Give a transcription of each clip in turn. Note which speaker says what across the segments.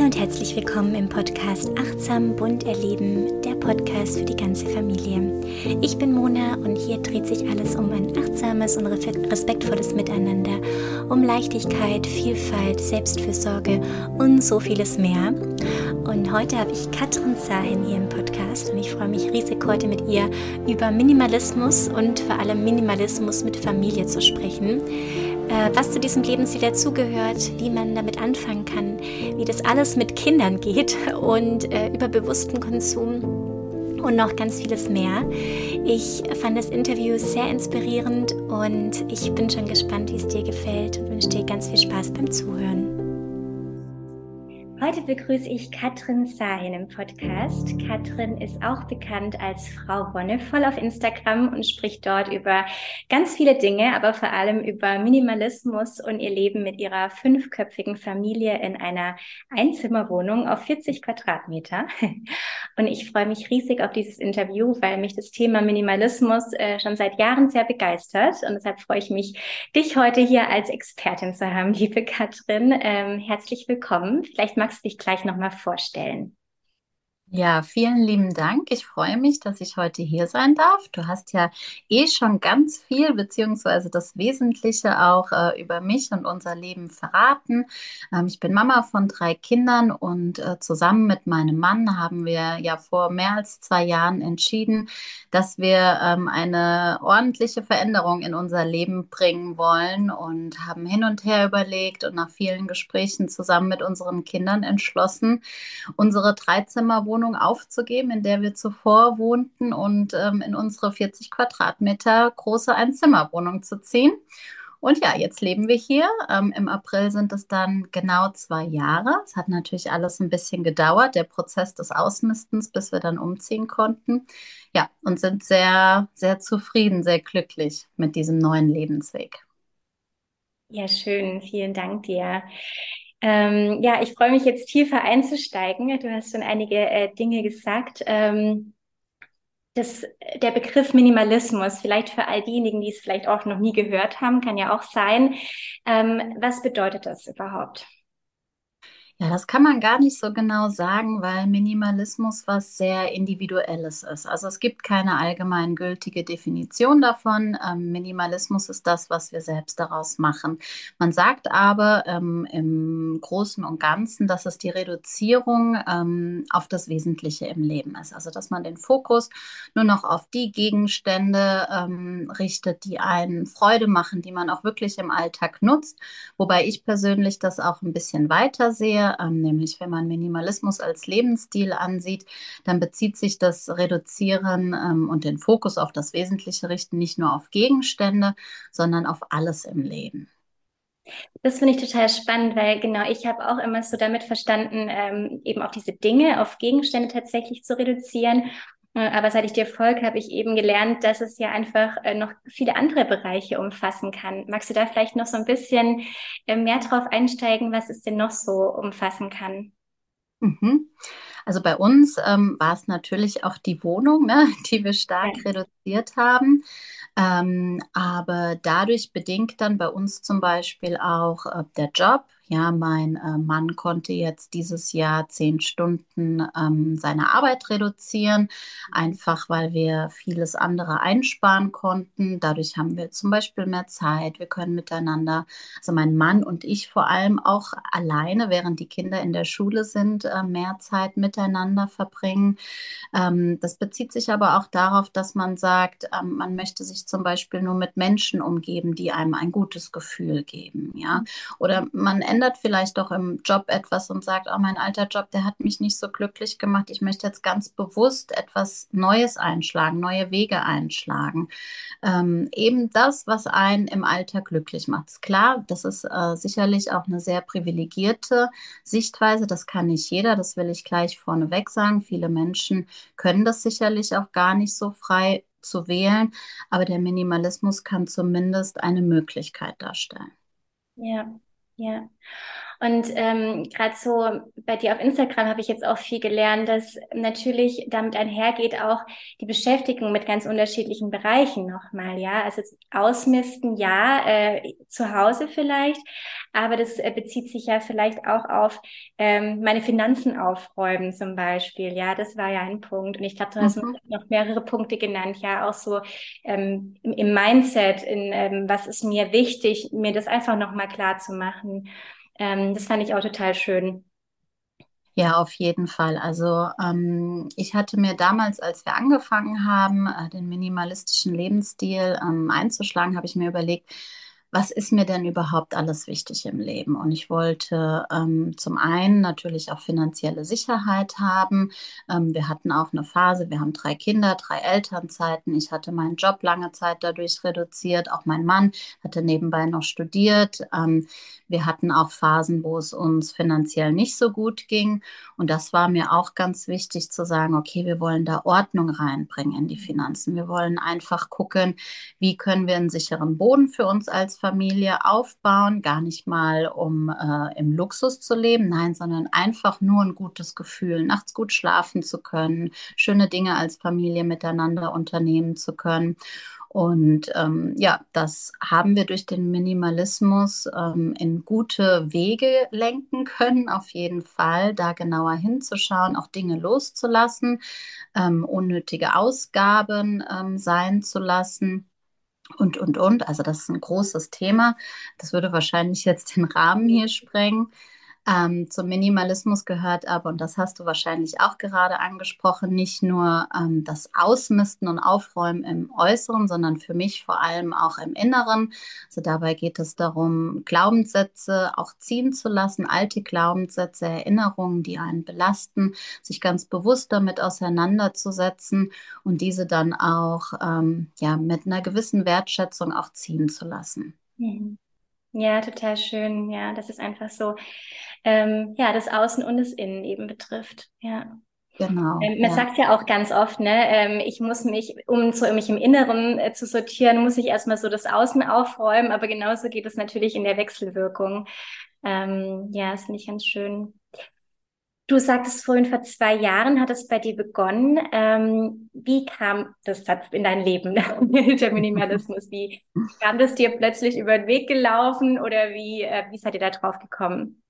Speaker 1: Hallo und herzlich willkommen im Podcast Achtsam Bunt Erleben, der Podcast für die ganze Familie. Ich bin Mona und hier dreht sich alles um ein achtsames und respektvolles Miteinander, um Leichtigkeit, Vielfalt, Selbstfürsorge und so vieles mehr. Und heute habe ich Katrin Zahin hier im Podcast und ich freue mich riesig, heute mit ihr über Minimalismus und vor allem Minimalismus mit Familie zu sprechen was zu diesem Lebensstil dazugehört, wie man damit anfangen kann, wie das alles mit Kindern geht und äh, über bewussten Konsum und noch ganz vieles mehr. Ich fand das Interview sehr inspirierend und ich bin schon gespannt, wie es dir gefällt und wünsche dir ganz viel Spaß beim Zuhören. Heute begrüße ich Katrin Sahin im Podcast. Katrin ist auch bekannt als Frau Wonnevoll auf Instagram und spricht dort über ganz viele Dinge, aber vor allem über Minimalismus und ihr Leben mit ihrer fünfköpfigen Familie in einer Einzimmerwohnung auf 40 Quadratmeter. Und ich freue mich riesig auf dieses Interview, weil mich das Thema Minimalismus äh, schon seit Jahren sehr begeistert. Und deshalb freue ich mich, dich heute hier als Expertin zu haben, liebe Katrin. Ähm, herzlich willkommen. Vielleicht magst dich gleich nochmal vorstellen.
Speaker 2: Ja, vielen lieben Dank. Ich freue mich, dass ich heute hier sein darf. Du hast ja eh schon ganz viel, beziehungsweise das Wesentliche auch äh, über mich und unser Leben verraten. Ähm, ich bin Mama von drei Kindern und äh, zusammen mit meinem Mann haben wir ja vor mehr als zwei Jahren entschieden, dass wir ähm, eine ordentliche Veränderung in unser Leben bringen wollen und haben hin und her überlegt und nach vielen Gesprächen zusammen mit unseren Kindern entschlossen, unsere Dreizimmerwohnung Wohnung aufzugeben, in der wir zuvor wohnten und ähm, in unsere 40 Quadratmeter große Einzimmerwohnung zu ziehen. Und ja, jetzt leben wir hier. Ähm, Im April sind es dann genau zwei Jahre. Es hat natürlich alles ein bisschen gedauert, der Prozess des Ausmistens, bis wir dann umziehen konnten. Ja, und sind sehr, sehr zufrieden, sehr glücklich mit diesem neuen Lebensweg.
Speaker 1: Ja, schön. Vielen Dank dir. Ähm, ja, ich freue mich jetzt tiefer einzusteigen. Du hast schon einige äh, Dinge gesagt. Ähm, das, der Begriff Minimalismus, vielleicht für all diejenigen, die es vielleicht auch noch nie gehört haben, kann ja auch sein. Ähm, was bedeutet das überhaupt?
Speaker 2: Ja, das kann man gar nicht so genau sagen, weil Minimalismus was sehr Individuelles ist. Also es gibt keine allgemeingültige Definition davon. Ähm, Minimalismus ist das, was wir selbst daraus machen. Man sagt aber ähm, im Großen und Ganzen, dass es die Reduzierung ähm, auf das Wesentliche im Leben ist. Also dass man den Fokus nur noch auf die Gegenstände ähm, richtet, die einen Freude machen, die man auch wirklich im Alltag nutzt. Wobei ich persönlich das auch ein bisschen weiter sehe ähm, nämlich wenn man Minimalismus als Lebensstil ansieht, dann bezieht sich das Reduzieren ähm, und den Fokus auf das Wesentliche richten nicht nur auf Gegenstände, sondern auf alles im Leben.
Speaker 1: Das finde ich total spannend, weil genau ich habe auch immer so damit verstanden, ähm, eben auch diese Dinge auf Gegenstände tatsächlich zu reduzieren. Aber seit ich dir folge, habe ich eben gelernt, dass es ja einfach äh, noch viele andere Bereiche umfassen kann. Magst du da vielleicht noch so ein bisschen äh, mehr drauf einsteigen, was es denn noch so umfassen kann?
Speaker 2: Mhm. Also bei uns ähm, war es natürlich auch die Wohnung, ne, die wir stark ja. reduziert haben. Ähm, aber dadurch bedingt dann bei uns zum Beispiel auch äh, der Job, ja, mein äh, Mann konnte jetzt dieses Jahr zehn Stunden ähm, seine Arbeit reduzieren, einfach weil wir vieles andere einsparen konnten. Dadurch haben wir zum Beispiel mehr Zeit. Wir können miteinander, also mein Mann und ich vor allem auch alleine, während die Kinder in der Schule sind, äh, mehr Zeit miteinander verbringen. Ähm, das bezieht sich aber auch darauf, dass man sagt, ähm, man möchte sich zum Beispiel nur mit Menschen umgeben, die einem ein gutes Gefühl geben, ja. Oder man ändert ändert vielleicht doch im Job etwas und sagt, oh, mein alter Job, der hat mich nicht so glücklich gemacht. Ich möchte jetzt ganz bewusst etwas Neues einschlagen, neue Wege einschlagen. Ähm, eben das, was einen im Alter glücklich macht. Ist klar, das ist äh, sicherlich auch eine sehr privilegierte Sichtweise. Das kann nicht jeder, das will ich gleich vorneweg sagen. Viele Menschen können das sicherlich auch gar nicht so frei zu wählen, aber der Minimalismus kann zumindest eine Möglichkeit darstellen.
Speaker 1: Ja, ja. Und ähm, gerade so bei dir auf Instagram habe ich jetzt auch viel gelernt, dass natürlich damit einhergeht auch die Beschäftigung mit ganz unterschiedlichen Bereichen nochmal, ja. Also ausmisten, ja, äh, zu Hause vielleicht, aber das äh, bezieht sich ja vielleicht auch auf ähm, meine Finanzen aufräumen zum Beispiel, ja. Das war ja ein Punkt. Und ich glaube, du hast mhm. noch mehrere Punkte genannt, ja, auch so ähm, im, im Mindset, in ähm, was ist mir wichtig, mir das einfach nochmal klar zu machen. Ähm, das fand ich auch total schön.
Speaker 2: Ja, auf jeden Fall. Also ähm, ich hatte mir damals, als wir angefangen haben, äh, den minimalistischen Lebensstil ähm, einzuschlagen, habe ich mir überlegt, was ist mir denn überhaupt alles wichtig im Leben? Und ich wollte ähm, zum einen natürlich auch finanzielle Sicherheit haben. Ähm, wir hatten auch eine Phase, wir haben drei Kinder, drei Elternzeiten. Ich hatte meinen Job lange Zeit dadurch reduziert. Auch mein Mann hatte nebenbei noch studiert. Ähm, wir hatten auch Phasen, wo es uns finanziell nicht so gut ging. Und das war mir auch ganz wichtig zu sagen, okay, wir wollen da Ordnung reinbringen in die Finanzen. Wir wollen einfach gucken, wie können wir einen sicheren Boden für uns als Familie aufbauen, gar nicht mal um äh, im Luxus zu leben, nein, sondern einfach nur ein gutes Gefühl, nachts gut schlafen zu können, schöne Dinge als Familie miteinander unternehmen zu können. Und ähm, ja, das haben wir durch den Minimalismus ähm, in gute Wege lenken können, auf jeden Fall, da genauer hinzuschauen, auch Dinge loszulassen, ähm, unnötige Ausgaben ähm, sein zu lassen und, und, und. Also das ist ein großes Thema. Das würde wahrscheinlich jetzt den Rahmen hier sprengen. Ähm, zum Minimalismus gehört aber, und das hast du wahrscheinlich auch gerade angesprochen, nicht nur ähm, das Ausmisten und Aufräumen im Äußeren, sondern für mich vor allem auch im Inneren. Also dabei geht es darum, Glaubenssätze auch ziehen zu lassen, alte Glaubenssätze, Erinnerungen, die einen belasten, sich ganz bewusst damit auseinanderzusetzen und diese dann auch ähm, ja, mit einer gewissen Wertschätzung auch ziehen zu lassen.
Speaker 1: Mhm. Ja, total schön. Ja, das ist einfach so, ähm, ja, das Außen und das Innen eben betrifft. Ja.
Speaker 2: Genau.
Speaker 1: Ähm, man ja. sagt ja auch ganz oft, ne, ähm, ich muss mich, um so mich im Inneren äh, zu sortieren, muss ich erstmal so das Außen aufräumen, aber genauso geht es natürlich in der Wechselwirkung. Ähm, ja, das finde ich ganz schön. Du sagtest vorhin, vor zwei Jahren hat es bei dir begonnen. Ähm, wie kam das in dein Leben, der Minimalismus? Wie kam das dir plötzlich über den Weg gelaufen oder wie, äh, wie seid ihr da drauf gekommen?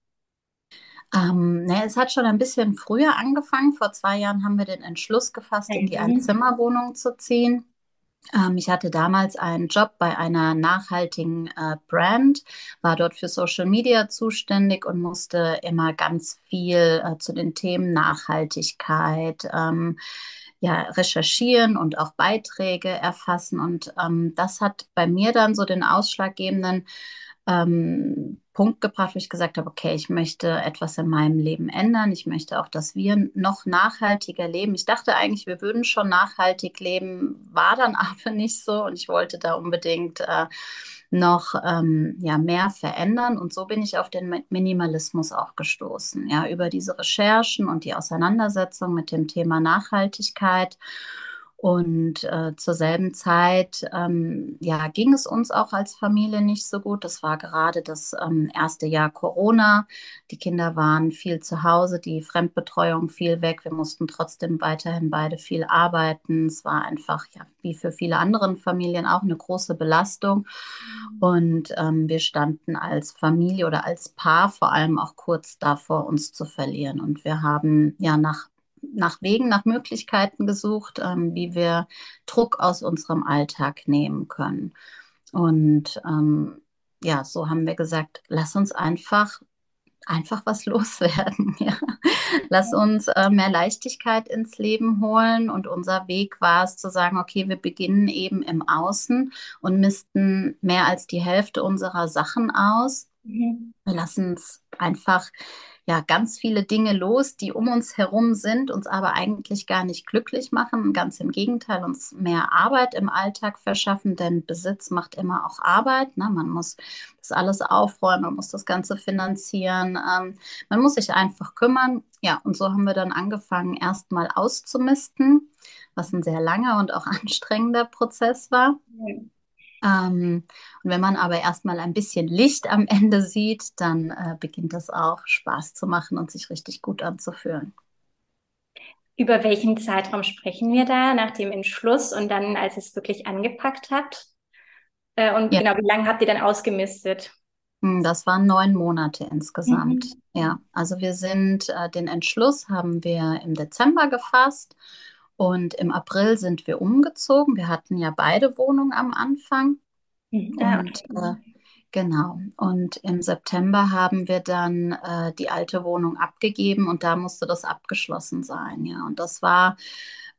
Speaker 2: Ähm, ne, es hat schon ein bisschen früher angefangen. Vor zwei Jahren haben wir den Entschluss gefasst, in die mhm. Einzimmerwohnung zu ziehen. Ähm, ich hatte damals einen Job bei einer nachhaltigen äh, Brand, war dort für Social Media zuständig und musste immer ganz viel äh, zu den Themen Nachhaltigkeit, ähm, ja, recherchieren und auch Beiträge erfassen. Und ähm, das hat bei mir dann so den ausschlaggebenden ähm, Punkt gebracht, wo ich gesagt habe, okay, ich möchte etwas in meinem Leben ändern. Ich möchte auch, dass wir noch nachhaltiger leben. Ich dachte eigentlich, wir würden schon nachhaltig leben, war dann aber nicht so und ich wollte da unbedingt äh, noch ähm, ja, mehr verändern. Und so bin ich auf den Minimalismus auch gestoßen. Ja, über diese Recherchen und die Auseinandersetzung mit dem Thema Nachhaltigkeit. Und äh, zur selben Zeit ähm, ja, ging es uns auch als Familie nicht so gut. Das war gerade das ähm, erste Jahr Corona. Die Kinder waren viel zu Hause, die Fremdbetreuung fiel weg. Wir mussten trotzdem weiterhin beide viel arbeiten. Es war einfach, ja, wie für viele andere Familien, auch eine große Belastung. Und ähm, wir standen als Familie oder als Paar vor allem auch kurz davor, uns zu verlieren. Und wir haben ja nach nach Wegen, nach Möglichkeiten gesucht, ähm, wie wir Druck aus unserem Alltag nehmen können. Und ähm, ja, so haben wir gesagt, lass uns einfach einfach was loswerden. Ja. Lass uns äh, mehr Leichtigkeit ins Leben holen. Und unser Weg war es zu sagen, okay, wir beginnen eben im Außen und missten mehr als die Hälfte unserer Sachen aus. Mhm. Wir lassen es einfach ja ganz viele Dinge los, die um uns herum sind, uns aber eigentlich gar nicht glücklich machen. Ganz im Gegenteil, uns mehr Arbeit im Alltag verschaffen, denn Besitz macht immer auch Arbeit. Ne? Man muss das alles aufräumen, man muss das Ganze finanzieren, ähm, man muss sich einfach kümmern. Ja, und so haben wir dann angefangen, erstmal auszumisten, was ein sehr langer und auch anstrengender Prozess war. Ähm, und wenn man aber erstmal ein bisschen Licht am Ende sieht, dann äh, beginnt es auch Spaß zu machen und sich richtig gut anzufühlen.
Speaker 1: Über welchen Zeitraum sprechen wir da nach dem Entschluss und dann, als es wirklich angepackt habt? Äh, und ja. genau, wie lange habt ihr dann ausgemistet?
Speaker 2: Hm, das waren neun Monate insgesamt. Mhm. Ja, also wir sind, äh, den Entschluss haben wir im Dezember gefasst und im April sind wir umgezogen. Wir hatten ja beide Wohnungen am Anfang. Mhm. Und äh, genau. Und im September haben wir dann äh, die alte Wohnung abgegeben und da musste das abgeschlossen sein. Ja, und das war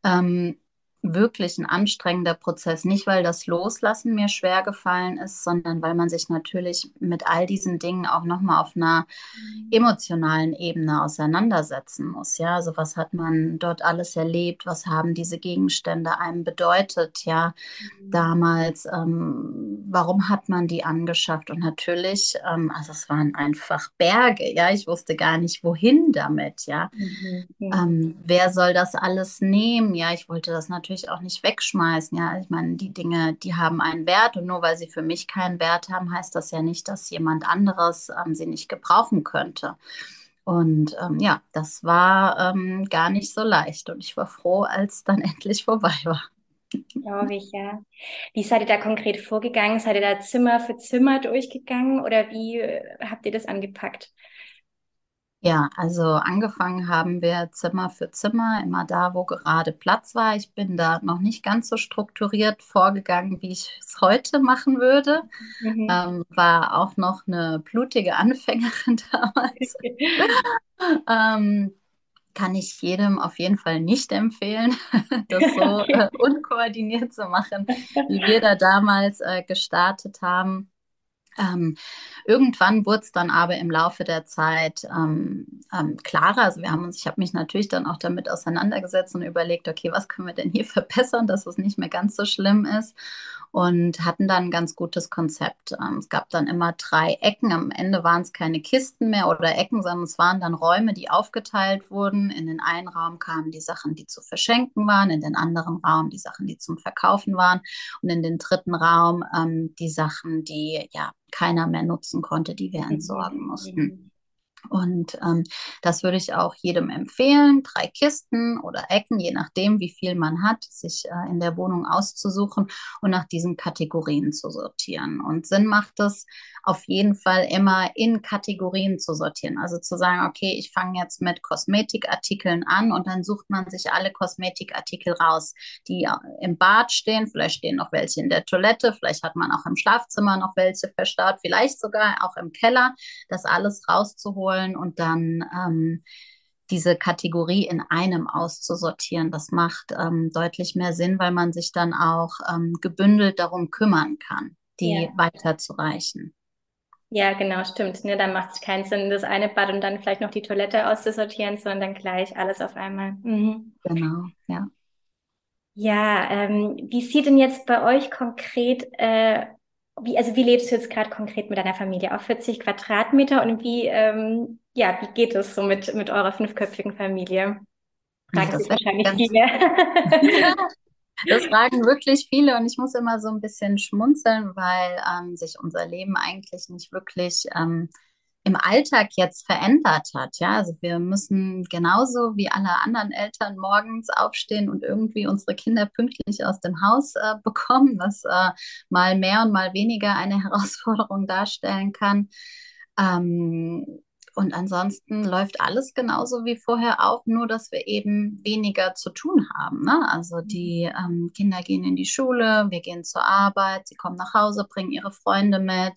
Speaker 2: ähm, wirklich ein anstrengender Prozess. Nicht, weil das Loslassen mir schwer gefallen ist, sondern weil man sich natürlich mit all diesen Dingen auch nochmal auf einer emotionalen Ebene auseinandersetzen muss. Ja, also was hat man dort alles erlebt? Was haben diese Gegenstände einem bedeutet? Ja, mhm. damals, ähm, warum hat man die angeschafft? Und natürlich, ähm, also es waren einfach Berge. Ja, ich wusste gar nicht, wohin damit. Ja, mhm. ähm, wer soll das alles nehmen? Ja, ich wollte das natürlich natürlich auch nicht wegschmeißen. Ja, ich meine, die Dinge, die haben einen Wert und nur weil sie für mich keinen Wert haben, heißt das ja nicht, dass jemand anderes ähm, sie nicht gebrauchen könnte. Und ähm, ja, das war ähm, gar nicht so leicht und ich war froh, als dann endlich vorbei war.
Speaker 1: Glaube ich, ja. Wie seid ihr da konkret vorgegangen? Seid ihr da Zimmer für Zimmer durchgegangen oder wie äh, habt ihr das angepackt?
Speaker 2: Ja, also angefangen haben wir Zimmer für Zimmer, immer da, wo gerade Platz war. Ich bin da noch nicht ganz so strukturiert vorgegangen, wie ich es heute machen würde. Mhm. Ähm, war auch noch eine blutige Anfängerin damals. ähm, kann ich jedem auf jeden Fall nicht empfehlen, das so äh, unkoordiniert zu machen, wie wir da damals äh, gestartet haben. Ähm, irgendwann wurde es dann aber im Laufe der Zeit ähm, ähm, klarer. Also wir haben uns, ich habe mich natürlich dann auch damit auseinandergesetzt und überlegt, okay, was können wir denn hier verbessern, dass es nicht mehr ganz so schlimm ist und hatten dann ein ganz gutes Konzept. Ähm, es gab dann immer drei Ecken. Am Ende waren es keine Kisten mehr oder Ecken, sondern es waren dann Räume, die aufgeteilt wurden. In den einen Raum kamen die Sachen, die zu verschenken waren, in den anderen Raum die Sachen, die zum Verkaufen waren und in den dritten Raum ähm, die Sachen, die ja keiner mehr nutzen konnte, die wir entsorgen mussten. Und ähm, das würde ich auch jedem empfehlen, drei Kisten oder Ecken, je nachdem, wie viel man hat, sich äh, in der Wohnung auszusuchen und nach diesen Kategorien zu sortieren. Und Sinn macht es auf jeden Fall immer in Kategorien zu sortieren. Also zu sagen, okay, ich fange jetzt mit Kosmetikartikeln an und dann sucht man sich alle Kosmetikartikel raus, die im Bad stehen. Vielleicht stehen noch welche in der Toilette, vielleicht hat man auch im Schlafzimmer noch welche verstaut, vielleicht sogar auch im Keller, das alles rauszuholen und dann ähm, diese Kategorie in einem auszusortieren. Das macht ähm, deutlich mehr Sinn, weil man sich dann auch ähm, gebündelt darum kümmern kann, die ja. weiterzureichen.
Speaker 1: Ja, genau, stimmt. Ne? Dann macht es keinen Sinn, das eine Bad und dann vielleicht noch die Toilette auszusortieren, sondern dann gleich alles auf einmal. Mhm.
Speaker 2: Genau, ja.
Speaker 1: Ja, ähm, wie sieht denn jetzt bei euch konkret, äh, wie, also wie lebst du jetzt gerade konkret mit deiner Familie? Auf 40 Quadratmeter und wie, ähm, ja, wie geht es so mit, mit eurer fünfköpfigen Familie? Fragen sich wahrscheinlich viele.
Speaker 2: Das fragen wirklich viele und ich muss immer so ein bisschen schmunzeln, weil ähm, sich unser Leben eigentlich nicht wirklich ähm, im Alltag jetzt verändert hat. Ja, also wir müssen genauso wie alle anderen Eltern morgens aufstehen und irgendwie unsere Kinder pünktlich aus dem Haus äh, bekommen, was äh, mal mehr und mal weniger eine Herausforderung darstellen kann. Ähm, und ansonsten läuft alles genauso wie vorher auch, nur dass wir eben weniger zu tun haben. Ne? Also mhm. die ähm, Kinder gehen in die Schule, wir gehen zur Arbeit, sie kommen nach Hause, bringen ihre Freunde mit,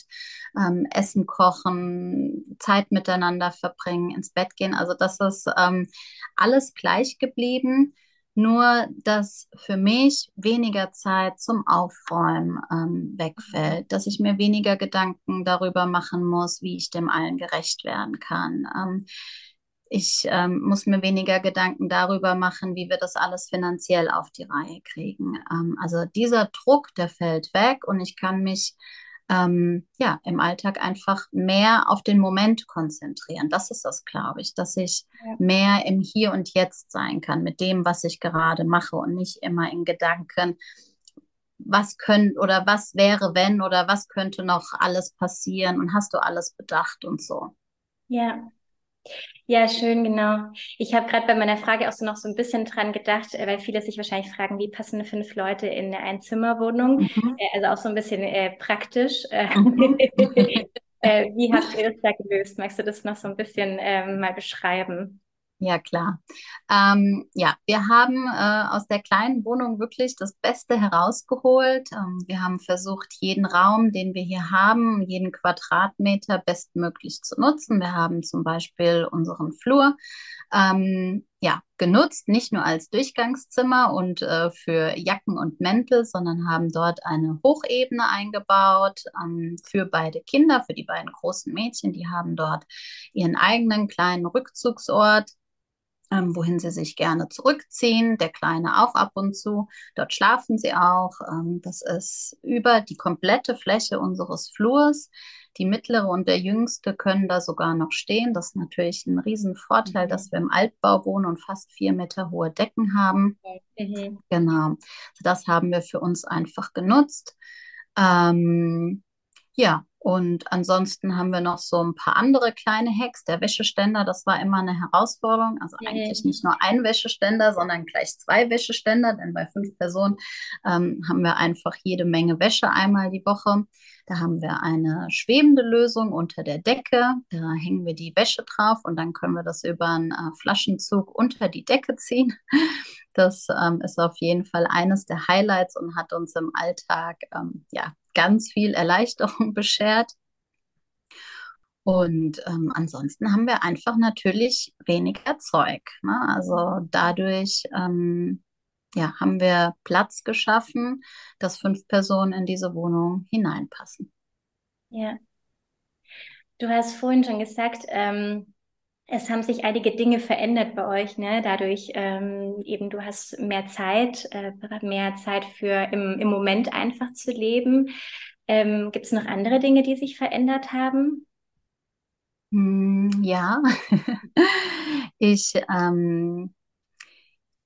Speaker 2: ähm, Essen kochen, Zeit miteinander verbringen, ins Bett gehen. Also das ist ähm, alles gleich geblieben. Nur, dass für mich weniger Zeit zum Aufräumen ähm, wegfällt, dass ich mir weniger Gedanken darüber machen muss, wie ich dem allen gerecht werden kann. Ähm, ich ähm, muss mir weniger Gedanken darüber machen, wie wir das alles finanziell auf die Reihe kriegen. Ähm, also dieser Druck, der fällt weg und ich kann mich ähm, ja, im Alltag einfach mehr auf den Moment konzentrieren. Das ist das, glaube ich, dass ich ja. mehr im Hier und Jetzt sein kann mit dem, was ich gerade mache und nicht immer in Gedanken, was könnte oder was wäre, wenn oder was könnte noch alles passieren und hast du alles bedacht und so.
Speaker 1: Ja, ja, schön, genau. Ich habe gerade bei meiner Frage auch so noch so ein bisschen dran gedacht, äh, weil viele sich wahrscheinlich fragen, wie passen fünf Leute in eine Einzimmerwohnung? Mhm. Äh, also auch so ein bisschen äh, praktisch. Mhm. äh, wie habt ihr das da gelöst? Magst du das noch so ein bisschen ähm, mal beschreiben?
Speaker 2: Ja, klar. Ähm, ja, wir haben äh, aus der kleinen Wohnung wirklich das Beste herausgeholt. Ähm, wir haben versucht, jeden Raum, den wir hier haben, jeden Quadratmeter bestmöglich zu nutzen. Wir haben zum Beispiel unseren Flur ähm, ja, genutzt, nicht nur als Durchgangszimmer und äh, für Jacken und Mäntel, sondern haben dort eine Hochebene eingebaut ähm, für beide Kinder, für die beiden großen Mädchen. Die haben dort ihren eigenen kleinen Rückzugsort ähm, wohin sie sich gerne zurückziehen. Der Kleine auch ab und zu. Dort schlafen sie auch. Ähm, das ist über die komplette Fläche unseres Flurs. Die mittlere und der jüngste können da sogar noch stehen. Das ist natürlich ein Riesenvorteil, mhm. dass wir im Altbau wohnen und fast vier Meter hohe Decken haben. Mhm. Genau. Das haben wir für uns einfach genutzt. Ähm, ja, und ansonsten haben wir noch so ein paar andere kleine Hacks. Der Wäscheständer, das war immer eine Herausforderung. Also mhm. eigentlich nicht nur ein Wäscheständer, sondern gleich zwei Wäscheständer, denn bei fünf Personen ähm, haben wir einfach jede Menge Wäsche einmal die Woche. Da haben wir eine schwebende Lösung unter der Decke. Da hängen wir die Wäsche drauf und dann können wir das über einen äh, Flaschenzug unter die Decke ziehen. Das ähm, ist auf jeden Fall eines der Highlights und hat uns im Alltag ähm, ja, ganz viel Erleichterung beschert. Und ähm, ansonsten haben wir einfach natürlich weniger Zeug. Ne? Also dadurch ähm, ja, haben wir Platz geschaffen, dass fünf Personen in diese Wohnung hineinpassen.
Speaker 1: Ja. Du hast vorhin schon gesagt, ähm, es haben sich einige Dinge verändert bei euch, ne? Dadurch ähm, eben, du hast mehr Zeit, äh, mehr Zeit für im, im Moment einfach zu leben. Ähm, Gibt es noch andere Dinge, die sich verändert haben?
Speaker 2: Hm, ja, ich, ähm,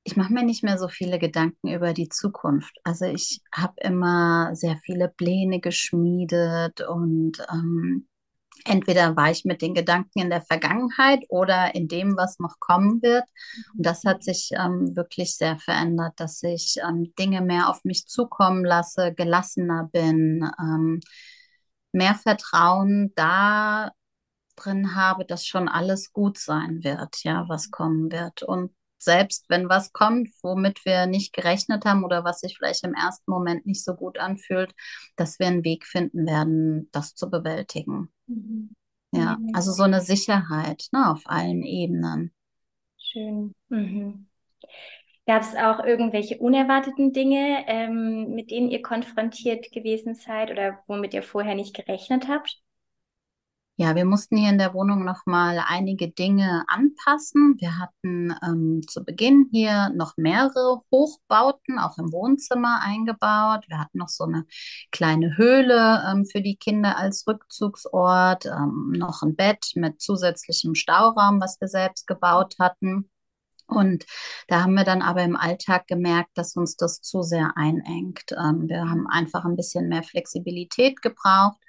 Speaker 2: ich mache mir nicht mehr so viele Gedanken über die Zukunft. Also ich habe immer sehr viele Pläne geschmiedet und ähm, entweder war ich mit den Gedanken in der Vergangenheit oder in dem, was noch kommen wird. Und das hat sich ähm, wirklich sehr verändert, dass ich ähm, Dinge mehr auf mich zukommen lasse, gelassener bin, ähm, mehr Vertrauen da drin habe, dass schon alles gut sein wird, ja, was kommen wird. Und selbst wenn was kommt, womit wir nicht gerechnet haben oder was sich vielleicht im ersten Moment nicht so gut anfühlt, dass wir einen Weg finden werden, das zu bewältigen. Mhm. Ja, also so eine Sicherheit ne, auf allen Ebenen.
Speaker 1: Schön. Mhm. Gab es auch irgendwelche unerwarteten Dinge, ähm, mit denen ihr konfrontiert gewesen seid oder womit ihr vorher nicht gerechnet habt?
Speaker 2: Ja, wir mussten hier in der Wohnung noch mal einige Dinge anpassen. Wir hatten ähm, zu Beginn hier noch mehrere Hochbauten, auch im Wohnzimmer eingebaut. Wir hatten noch so eine kleine Höhle ähm, für die Kinder als Rückzugsort, ähm, noch ein Bett mit zusätzlichem Stauraum, was wir selbst gebaut hatten. Und da haben wir dann aber im Alltag gemerkt, dass uns das zu sehr einengt. Ähm, wir haben einfach ein bisschen mehr Flexibilität gebraucht.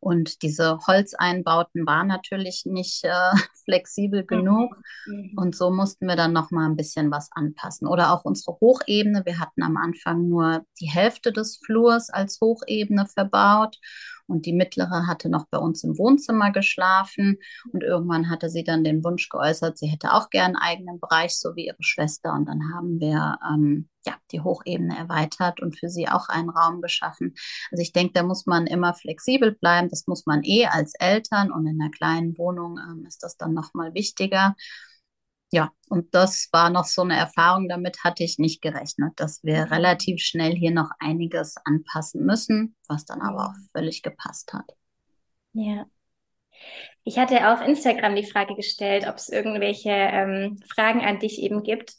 Speaker 2: Und diese Holzeinbauten waren natürlich nicht äh, flexibel genug. Mhm. Und so mussten wir dann noch mal ein bisschen was anpassen. Oder auch unsere Hochebene. Wir hatten am Anfang nur die Hälfte des Flurs als Hochebene verbaut. Und die mittlere hatte noch bei uns im Wohnzimmer geschlafen. Und irgendwann hatte sie dann den Wunsch geäußert, sie hätte auch gern einen eigenen Bereich, so wie ihre Schwester. Und dann haben wir ähm, ja, die Hochebene erweitert und für sie auch einen Raum geschaffen. Also ich denke, da muss man immer flexibel bleiben. Das muss man eh als Eltern und in einer kleinen Wohnung ähm, ist das dann nochmal wichtiger. Ja, und das war noch so eine Erfahrung, damit hatte ich nicht gerechnet, dass wir mhm. relativ schnell hier noch einiges anpassen müssen, was dann aber auch völlig gepasst hat.
Speaker 1: Ja. Ich hatte auf Instagram die Frage gestellt, ob es irgendwelche ähm, Fragen an dich eben gibt.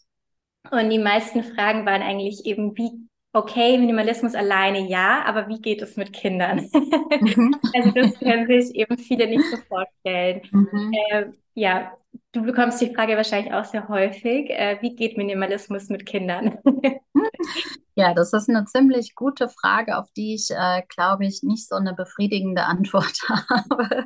Speaker 1: Und die meisten Fragen waren eigentlich eben, wie, okay, Minimalismus alleine ja, aber wie geht es mit Kindern? Mhm. also das können sich eben viele nicht so vorstellen. Mhm. Äh, ja, du bekommst die Frage wahrscheinlich auch sehr häufig, äh, wie geht Minimalismus mit Kindern?
Speaker 2: Ja, das ist eine ziemlich gute Frage, auf die ich, äh, glaube ich, nicht so eine befriedigende Antwort habe.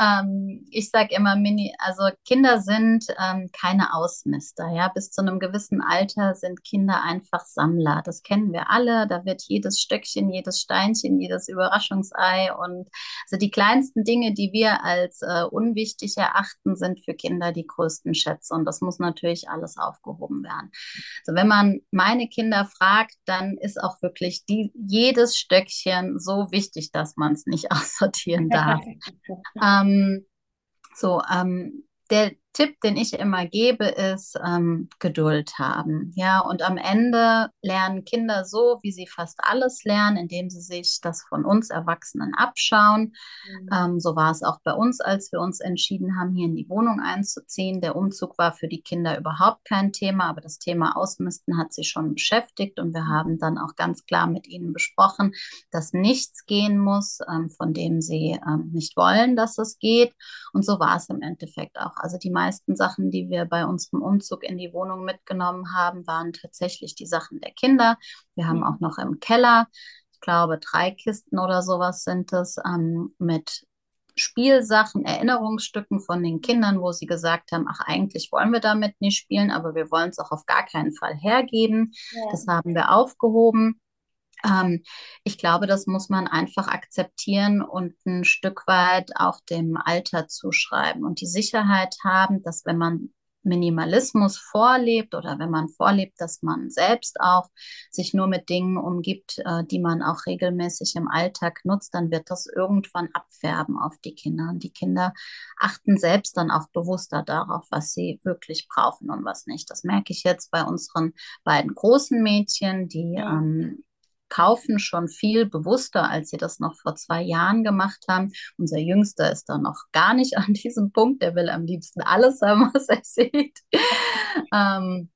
Speaker 2: ähm, ich sage immer, Mini, also Kinder sind ähm, keine Ausmister. Ja, bis zu einem gewissen Alter sind Kinder einfach Sammler. Das kennen wir alle. Da wird jedes Stöckchen, jedes Steinchen, jedes Überraschungsei und also die kleinsten Dinge, die wir als äh, unwichtig erachten, sind für Kinder die größten Schätze. Und das muss natürlich alles aufgehoben werden. Also wenn man meine Kinder fragt fragt, dann ist auch wirklich die, jedes Stöckchen so wichtig, dass man es nicht aussortieren darf. ähm, so, ähm, der Tipp, den ich immer gebe, ist ähm, Geduld haben. Ja, und am Ende lernen Kinder so, wie sie fast alles lernen, indem sie sich das von uns Erwachsenen abschauen. Mhm. Ähm, so war es auch bei uns, als wir uns entschieden haben, hier in die Wohnung einzuziehen. Der Umzug war für die Kinder überhaupt kein Thema, aber das Thema Ausmisten hat sie schon beschäftigt und wir haben dann auch ganz klar mit ihnen besprochen, dass nichts gehen muss, ähm, von dem sie ähm, nicht wollen, dass es geht. Und so war es im Endeffekt auch. Also die meisten Sachen, die wir bei unserem Umzug in die Wohnung mitgenommen haben, waren tatsächlich die Sachen der Kinder. Wir haben mhm. auch noch im Keller, ich glaube, drei Kisten oder sowas sind es, ähm, mit Spielsachen, Erinnerungsstücken von den Kindern, wo sie gesagt haben, ach, eigentlich wollen wir damit nicht spielen, aber wir wollen es auch auf gar keinen Fall hergeben. Ja. Das haben wir aufgehoben. Ähm, ich glaube, das muss man einfach akzeptieren und ein Stück weit auch dem Alter zuschreiben und die Sicherheit haben, dass wenn man Minimalismus vorlebt oder wenn man vorlebt, dass man selbst auch sich nur mit Dingen umgibt, äh, die man auch regelmäßig im Alltag nutzt, dann wird das irgendwann abfärben auf die Kinder. Und die Kinder achten selbst dann auch bewusster darauf, was sie wirklich brauchen und was nicht. Das merke ich jetzt bei unseren beiden großen Mädchen, die ähm, kaufen schon viel bewusster, als sie das noch vor zwei Jahren gemacht haben. Unser Jüngster ist da noch gar nicht an diesem Punkt. Der will am liebsten alles haben, was er sieht. ähm,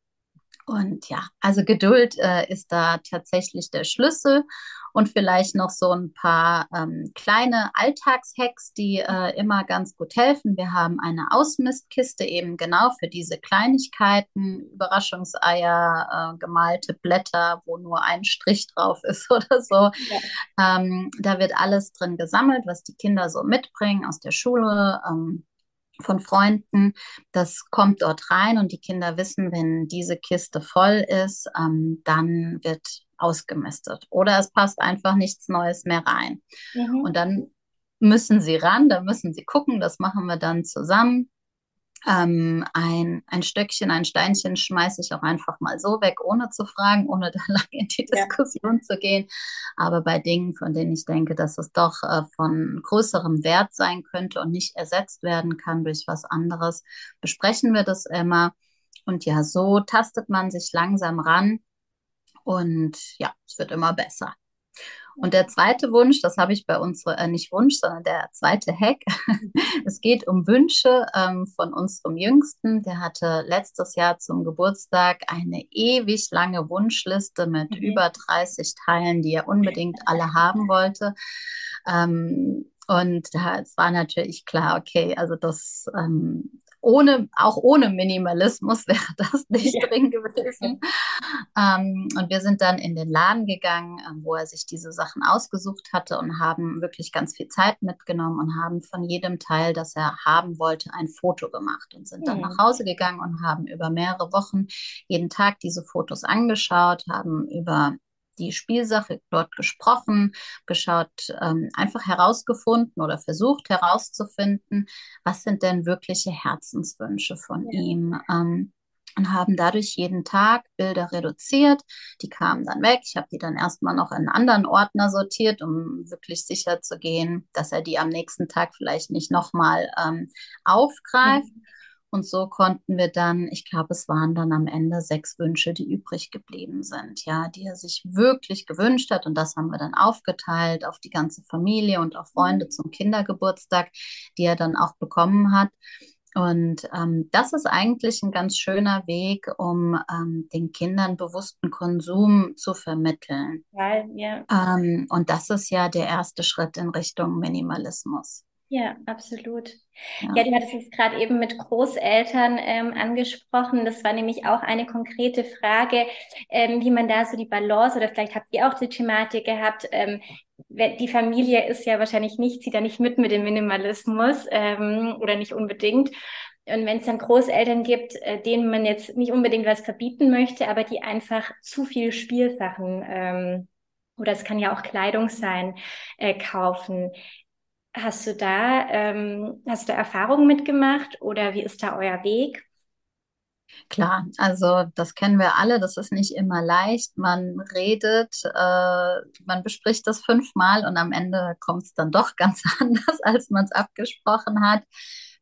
Speaker 2: und ja, also Geduld äh, ist da tatsächlich der Schlüssel und vielleicht noch so ein paar ähm, kleine Alltagshacks, die äh, immer ganz gut helfen. Wir haben eine Ausmistkiste eben genau für diese Kleinigkeiten, Überraschungseier, äh, gemalte Blätter, wo nur ein Strich drauf ist oder so. Ja. Ähm, da wird alles drin gesammelt, was die Kinder so mitbringen aus der Schule. Ähm, von Freunden. Das kommt dort rein und die Kinder wissen, wenn diese Kiste voll ist, ähm, dann wird ausgemistet oder es passt einfach nichts Neues mehr rein. Mhm. Und dann müssen sie ran, da müssen sie gucken, das machen wir dann zusammen. Ähm, ein, ein Stöckchen, ein Steinchen schmeiße ich auch einfach mal so weg, ohne zu fragen, ohne da lange in die Diskussion ja. zu gehen. Aber bei Dingen, von denen ich denke, dass es doch äh, von größerem Wert sein könnte und nicht ersetzt werden kann durch was anderes, besprechen wir das immer. Und ja, so tastet man sich langsam ran und ja, es wird immer besser. Und der zweite Wunsch, das habe ich bei uns, äh, nicht Wunsch, sondern der zweite Hack. es geht um Wünsche ähm, von unserem Jüngsten. Der hatte letztes Jahr zum Geburtstag eine ewig lange Wunschliste mit mhm. über 30 Teilen, die er unbedingt alle haben wollte. Ähm, und da, es war natürlich klar, okay, also das ähm, ohne, auch ohne Minimalismus wäre das nicht ja. drin gewesen. Ähm, und wir sind dann in den Laden gegangen, äh, wo er sich diese Sachen ausgesucht hatte und haben wirklich ganz viel Zeit mitgenommen und haben von jedem Teil, das er haben wollte, ein Foto gemacht und sind dann mhm. nach Hause gegangen und haben über mehrere Wochen jeden Tag diese Fotos angeschaut, haben über die Spielsache dort gesprochen, geschaut, ähm, einfach herausgefunden oder versucht herauszufinden, was sind denn wirkliche Herzenswünsche von ja. ihm. Ähm, und haben dadurch jeden Tag Bilder reduziert. Die kamen dann weg. Ich habe die dann erstmal noch in einen anderen Ordner sortiert, um wirklich sicher zu gehen, dass er die am nächsten Tag vielleicht nicht nochmal ähm, aufgreift. Mhm. Und so konnten wir dann, ich glaube, es waren dann am Ende sechs Wünsche, die übrig geblieben sind, ja, die er sich wirklich gewünscht hat. Und das haben wir dann aufgeteilt auf die ganze Familie und auf Freunde zum Kindergeburtstag, die er dann auch bekommen hat. Und ähm, das ist eigentlich ein ganz schöner Weg, um ähm, den Kindern bewussten Konsum zu vermitteln. Ja, ja. Ähm, und das ist ja der erste Schritt in Richtung Minimalismus.
Speaker 1: Ja, absolut. Ja, ja du hattest es gerade eben mit Großeltern ähm, angesprochen. Das war nämlich auch eine konkrete Frage, ähm, wie man da so die Balance oder vielleicht habt ihr auch die Thematik gehabt. Ähm, die Familie ist ja wahrscheinlich nicht, zieht da nicht mit mit dem Minimalismus ähm, oder nicht unbedingt. Und wenn es dann Großeltern gibt, äh, denen man jetzt nicht unbedingt was verbieten möchte, aber die einfach zu viel Spielsachen ähm, oder es kann ja auch Kleidung sein, äh, kaufen. Hast du da, ähm, hast du Erfahrungen mitgemacht oder wie ist da euer Weg?
Speaker 2: Klar, also das kennen wir alle, das ist nicht immer leicht. Man redet, äh, man bespricht das fünfmal und am Ende kommt es dann doch ganz anders, als man es abgesprochen hat.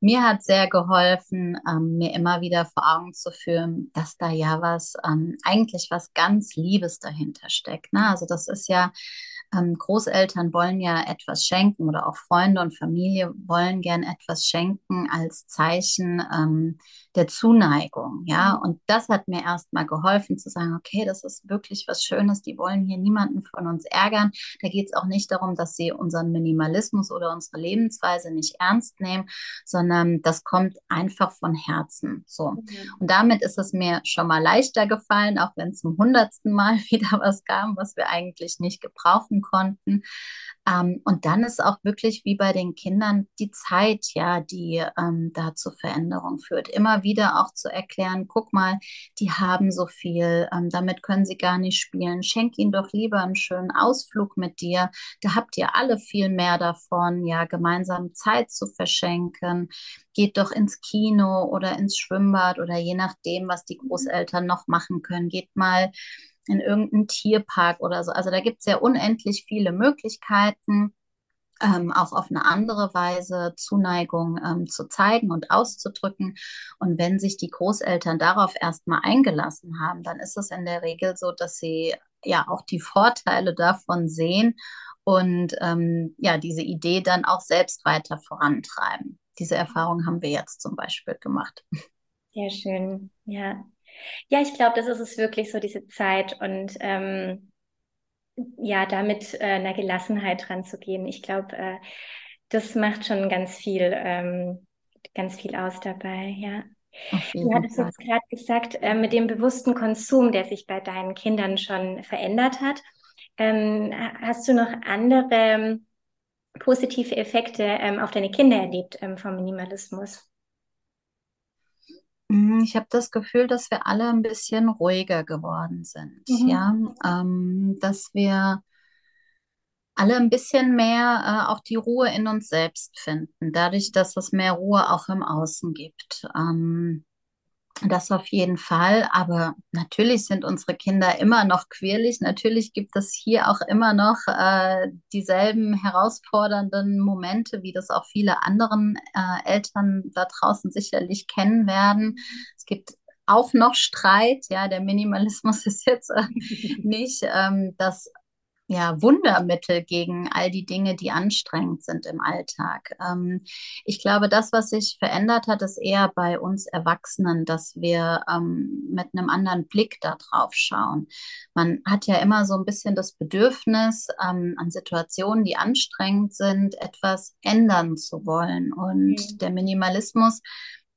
Speaker 2: Mir hat sehr geholfen, ähm, mir immer wieder vor Augen zu führen, dass da ja was, ähm, eigentlich was ganz Liebes dahinter steckt. Ne? Also das ist ja ähm, Großeltern wollen ja etwas schenken oder auch Freunde und Familie wollen gern etwas schenken als Zeichen ähm, der Zuneigung. Ja, mhm. und das hat mir erstmal geholfen zu sagen, okay, das ist wirklich was Schönes. Die wollen hier niemanden von uns ärgern. Da geht es auch nicht darum, dass sie unseren Minimalismus oder unsere Lebensweise nicht ernst nehmen, sondern das kommt einfach von Herzen. So. Mhm. Und damit ist es mir schon mal leichter gefallen, auch wenn zum hundertsten Mal wieder was kam, was wir eigentlich nicht gebrauchen konnten. Ähm, und dann ist auch wirklich wie bei den Kindern die Zeit, ja, die ähm, da zur Veränderung führt. Immer wieder auch zu erklären, guck mal, die haben so viel, ähm, damit können sie gar nicht spielen. Schenk ihnen doch lieber einen schönen Ausflug mit dir. Da habt ihr alle viel mehr davon, ja, gemeinsam Zeit zu verschenken. Geht doch ins Kino oder ins Schwimmbad oder je nachdem, was die Großeltern noch machen können. Geht mal in irgendeinen Tierpark oder so. Also da gibt es ja unendlich viele Möglichkeiten, ähm, auch auf eine andere Weise Zuneigung ähm, zu zeigen und auszudrücken. Und wenn sich die Großeltern darauf erstmal eingelassen haben, dann ist es in der Regel so, dass sie ja auch die Vorteile davon sehen und ähm, ja, diese Idee dann auch selbst weiter vorantreiben. Diese Erfahrung haben wir jetzt zum Beispiel gemacht.
Speaker 1: Sehr schön, ja. Ja, ich glaube, das ist es wirklich so, diese Zeit und ähm, ja, damit äh, einer Gelassenheit ranzugehen. Ich glaube, äh, das macht schon ganz viel, ähm, ganz viel aus dabei, ja. Du hattest jetzt gerade gesagt, äh, mit dem bewussten Konsum, der sich bei deinen Kindern schon verändert hat. Ähm, hast du noch andere ähm, positive Effekte ähm, auf deine Kinder erlebt ähm, vom Minimalismus?
Speaker 2: Mhm, ich habe das Gefühl, dass wir alle ein bisschen ruhiger geworden sind, Mhm. ja, ähm, dass wir alle ein bisschen mehr äh, auch die Ruhe in uns selbst finden, dadurch, dass es mehr Ruhe auch im Außen gibt. Ähm, das auf jeden Fall. Aber natürlich sind unsere Kinder immer noch quirlig. Natürlich gibt es hier auch immer noch äh, dieselben herausfordernden Momente, wie das auch viele anderen äh, Eltern da draußen sicherlich kennen werden. Es gibt auch noch Streit. Ja, der Minimalismus ist jetzt äh, nicht ähm, das ja, Wundermittel gegen all die Dinge, die anstrengend sind im Alltag. Ähm, ich glaube, das, was sich verändert hat, ist eher bei uns Erwachsenen, dass wir ähm, mit einem anderen Blick da drauf schauen. Man hat ja immer so ein bisschen das Bedürfnis, ähm, an Situationen, die anstrengend sind, etwas ändern zu wollen. Und mhm. der Minimalismus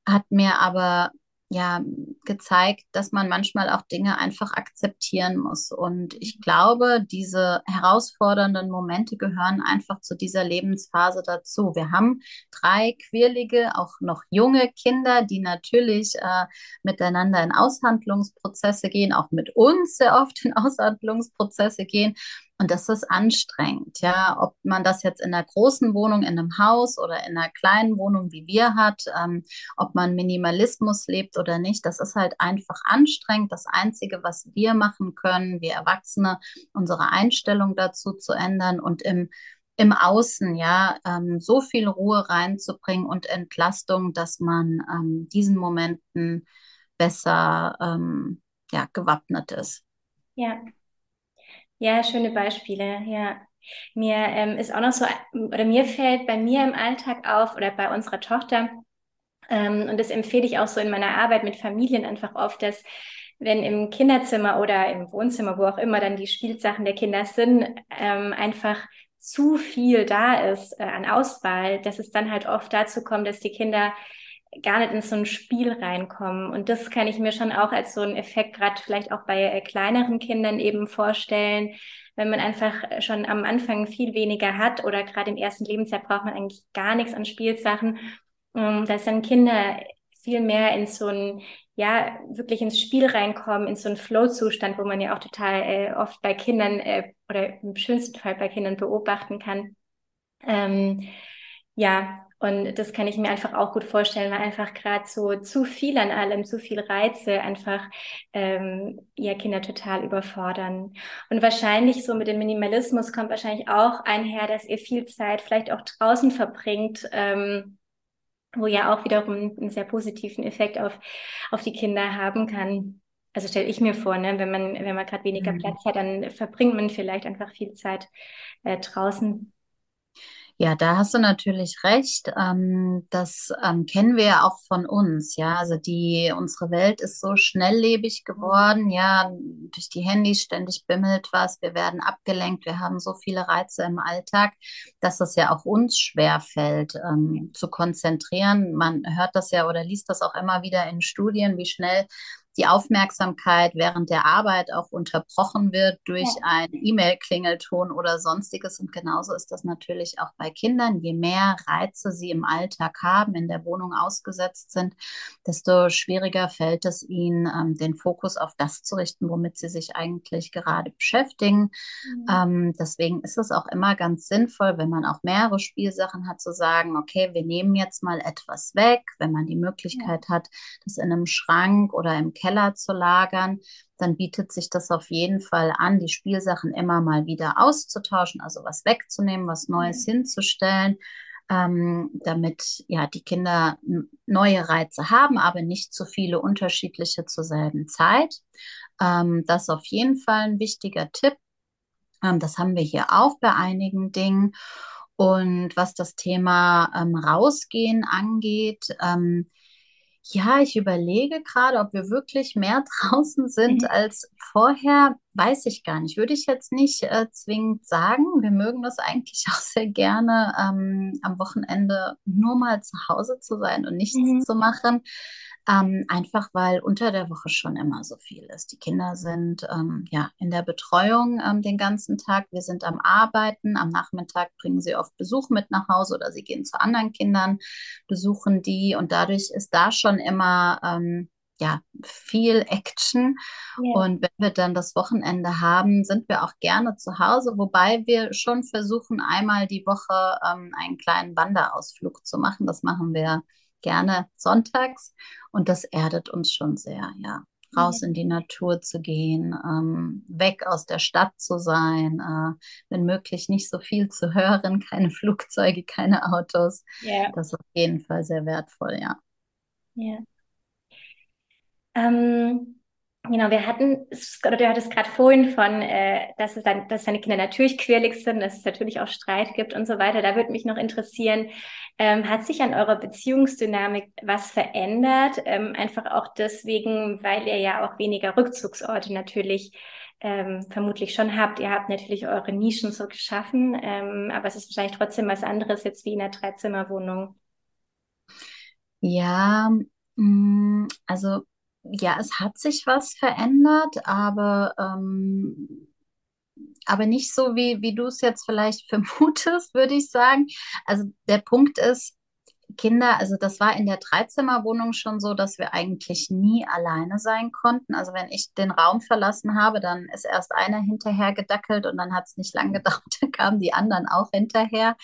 Speaker 2: hat mir aber ja gezeigt, dass man manchmal auch Dinge einfach akzeptieren muss. Und ich glaube, diese herausfordernden Momente gehören einfach zu dieser Lebensphase dazu. Wir haben drei quirlige, auch noch junge Kinder, die natürlich äh, miteinander in Aushandlungsprozesse gehen, auch mit uns sehr oft in Aushandlungsprozesse gehen. Und das ist anstrengend, ja. Ob man das jetzt in einer großen Wohnung, in einem Haus oder in einer kleinen Wohnung wie wir hat, ähm, ob man Minimalismus lebt oder nicht, das ist halt einfach anstrengend. Das Einzige, was wir machen können, wir Erwachsene, unsere Einstellung dazu zu ändern und im im Außen, ja, ähm, so viel Ruhe reinzubringen und Entlastung, dass man ähm, diesen Momenten besser ähm, ja, gewappnet ist.
Speaker 1: Ja, ja, schöne Beispiele, ja. Mir ähm, ist auch noch so, oder mir fällt bei mir im Alltag auf oder bei unserer Tochter, ähm, und das empfehle ich auch so in meiner Arbeit mit Familien einfach oft, dass wenn im Kinderzimmer oder im Wohnzimmer, wo auch immer dann die Spielsachen der Kinder sind, ähm, einfach zu viel da ist äh, an Auswahl, dass es dann halt oft dazu kommt, dass die Kinder gar nicht in so ein Spiel reinkommen. Und das kann ich mir schon auch als so einen Effekt gerade vielleicht auch bei äh, kleineren Kindern eben vorstellen, wenn man einfach schon am Anfang viel weniger hat oder gerade im ersten Lebensjahr braucht man eigentlich gar nichts an Spielsachen, ähm, dass dann Kinder viel mehr in so ein, ja, wirklich ins Spiel reinkommen, in so einen Flow-Zustand, wo man ja auch total äh, oft bei Kindern äh, oder im schönsten Fall bei Kindern beobachten kann. Ähm, ja, und das kann ich mir einfach auch gut vorstellen, weil einfach gerade so zu viel an allem, zu viel Reize einfach ähm, ja Kinder total überfordern. Und wahrscheinlich so mit dem Minimalismus kommt wahrscheinlich auch einher, dass ihr viel Zeit vielleicht auch draußen verbringt. Ähm, wo ja auch wiederum einen sehr positiven Effekt auf, auf die Kinder haben kann. Also stelle ich mir vor, ne, wenn man, wenn man gerade weniger mhm. Platz hat, dann verbringt man vielleicht einfach viel Zeit äh, draußen.
Speaker 2: Ja, da hast du natürlich recht. Ähm, das ähm, kennen wir ja auch von uns. Ja, also die, unsere Welt ist so schnelllebig geworden. Ja, durch die Handys ständig bimmelt was. Wir werden abgelenkt. Wir haben so viele Reize im Alltag, dass es ja auch uns schwer fällt, ähm, zu konzentrieren. Man hört das ja oder liest das auch immer wieder in Studien, wie schnell die Aufmerksamkeit während der Arbeit auch unterbrochen wird durch ja. ein E-Mail-Klingelton oder sonstiges. Und genauso ist das natürlich auch bei Kindern. Je mehr Reize sie im Alltag haben, in der Wohnung ausgesetzt sind, desto schwieriger fällt es ihnen, ähm, den Fokus auf das zu richten, womit sie sich eigentlich gerade beschäftigen. Mhm. Ähm, deswegen ist es auch immer ganz sinnvoll, wenn man auch mehrere Spielsachen hat, zu sagen, okay, wir nehmen jetzt mal etwas weg, wenn man die Möglichkeit ja. hat, das in einem Schrank oder im Keller zu lagern, dann bietet sich das auf jeden Fall an, die Spielsachen immer mal wieder auszutauschen, also was wegzunehmen, was Neues mhm. hinzustellen, ähm, damit ja die Kinder neue Reize haben, aber nicht zu viele unterschiedliche zur selben Zeit. Ähm, das ist auf jeden Fall ein wichtiger Tipp. Ähm, das haben wir hier auch bei einigen Dingen. Und was das Thema ähm, Rausgehen angeht, ähm, ja, ich überlege gerade, ob wir wirklich mehr draußen sind mhm. als vorher. Weiß ich gar nicht. Würde ich jetzt nicht äh, zwingend sagen. Wir mögen das eigentlich auch sehr gerne, ähm, am Wochenende nur mal zu Hause zu sein und nichts mhm. zu machen. Ähm, einfach weil unter der Woche schon immer so viel ist. Die Kinder sind ähm, ja in der Betreuung ähm, den ganzen Tag. Wir sind am Arbeiten. Am Nachmittag bringen sie oft Besuch mit nach Hause oder sie gehen zu anderen Kindern, besuchen die. Und dadurch ist da schon immer ähm, ja, viel Action. Yeah. Und wenn wir dann das Wochenende haben, sind wir auch gerne zu Hause, wobei wir schon versuchen, einmal die Woche ähm, einen kleinen Wanderausflug zu machen. Das machen wir gerne sonntags und das erdet uns schon sehr, ja. Raus in die Natur zu gehen, ähm, weg aus der Stadt zu sein, äh, wenn möglich nicht so viel zu hören, keine Flugzeuge, keine Autos. Yeah. Das ist auf jeden Fall sehr wertvoll, ja.
Speaker 1: Ja. Ähm, Genau, wir hatten, oder du hattest gerade vorhin von, äh, dass, es dann, dass seine Kinder natürlich quirlig sind, dass es natürlich auch Streit gibt und so weiter. Da würde mich noch interessieren, ähm, hat sich an eurer Beziehungsdynamik was verändert? Ähm, einfach auch deswegen, weil ihr ja auch weniger Rückzugsorte natürlich ähm, vermutlich schon habt. Ihr habt natürlich eure Nischen so geschaffen, ähm, aber es ist wahrscheinlich trotzdem was anderes jetzt wie in einer Dreizimmerwohnung.
Speaker 2: Ja, mm, also ja, es hat sich was verändert, aber, ähm, aber nicht so, wie, wie du es jetzt vielleicht vermutest, würde ich sagen. Also der Punkt ist, Kinder, also das war in der Dreizimmerwohnung schon so, dass wir eigentlich nie alleine sein konnten. Also wenn ich den Raum verlassen habe, dann ist erst einer hinterher gedackelt und dann hat es nicht lange gedauert, da kamen die anderen auch hinterher.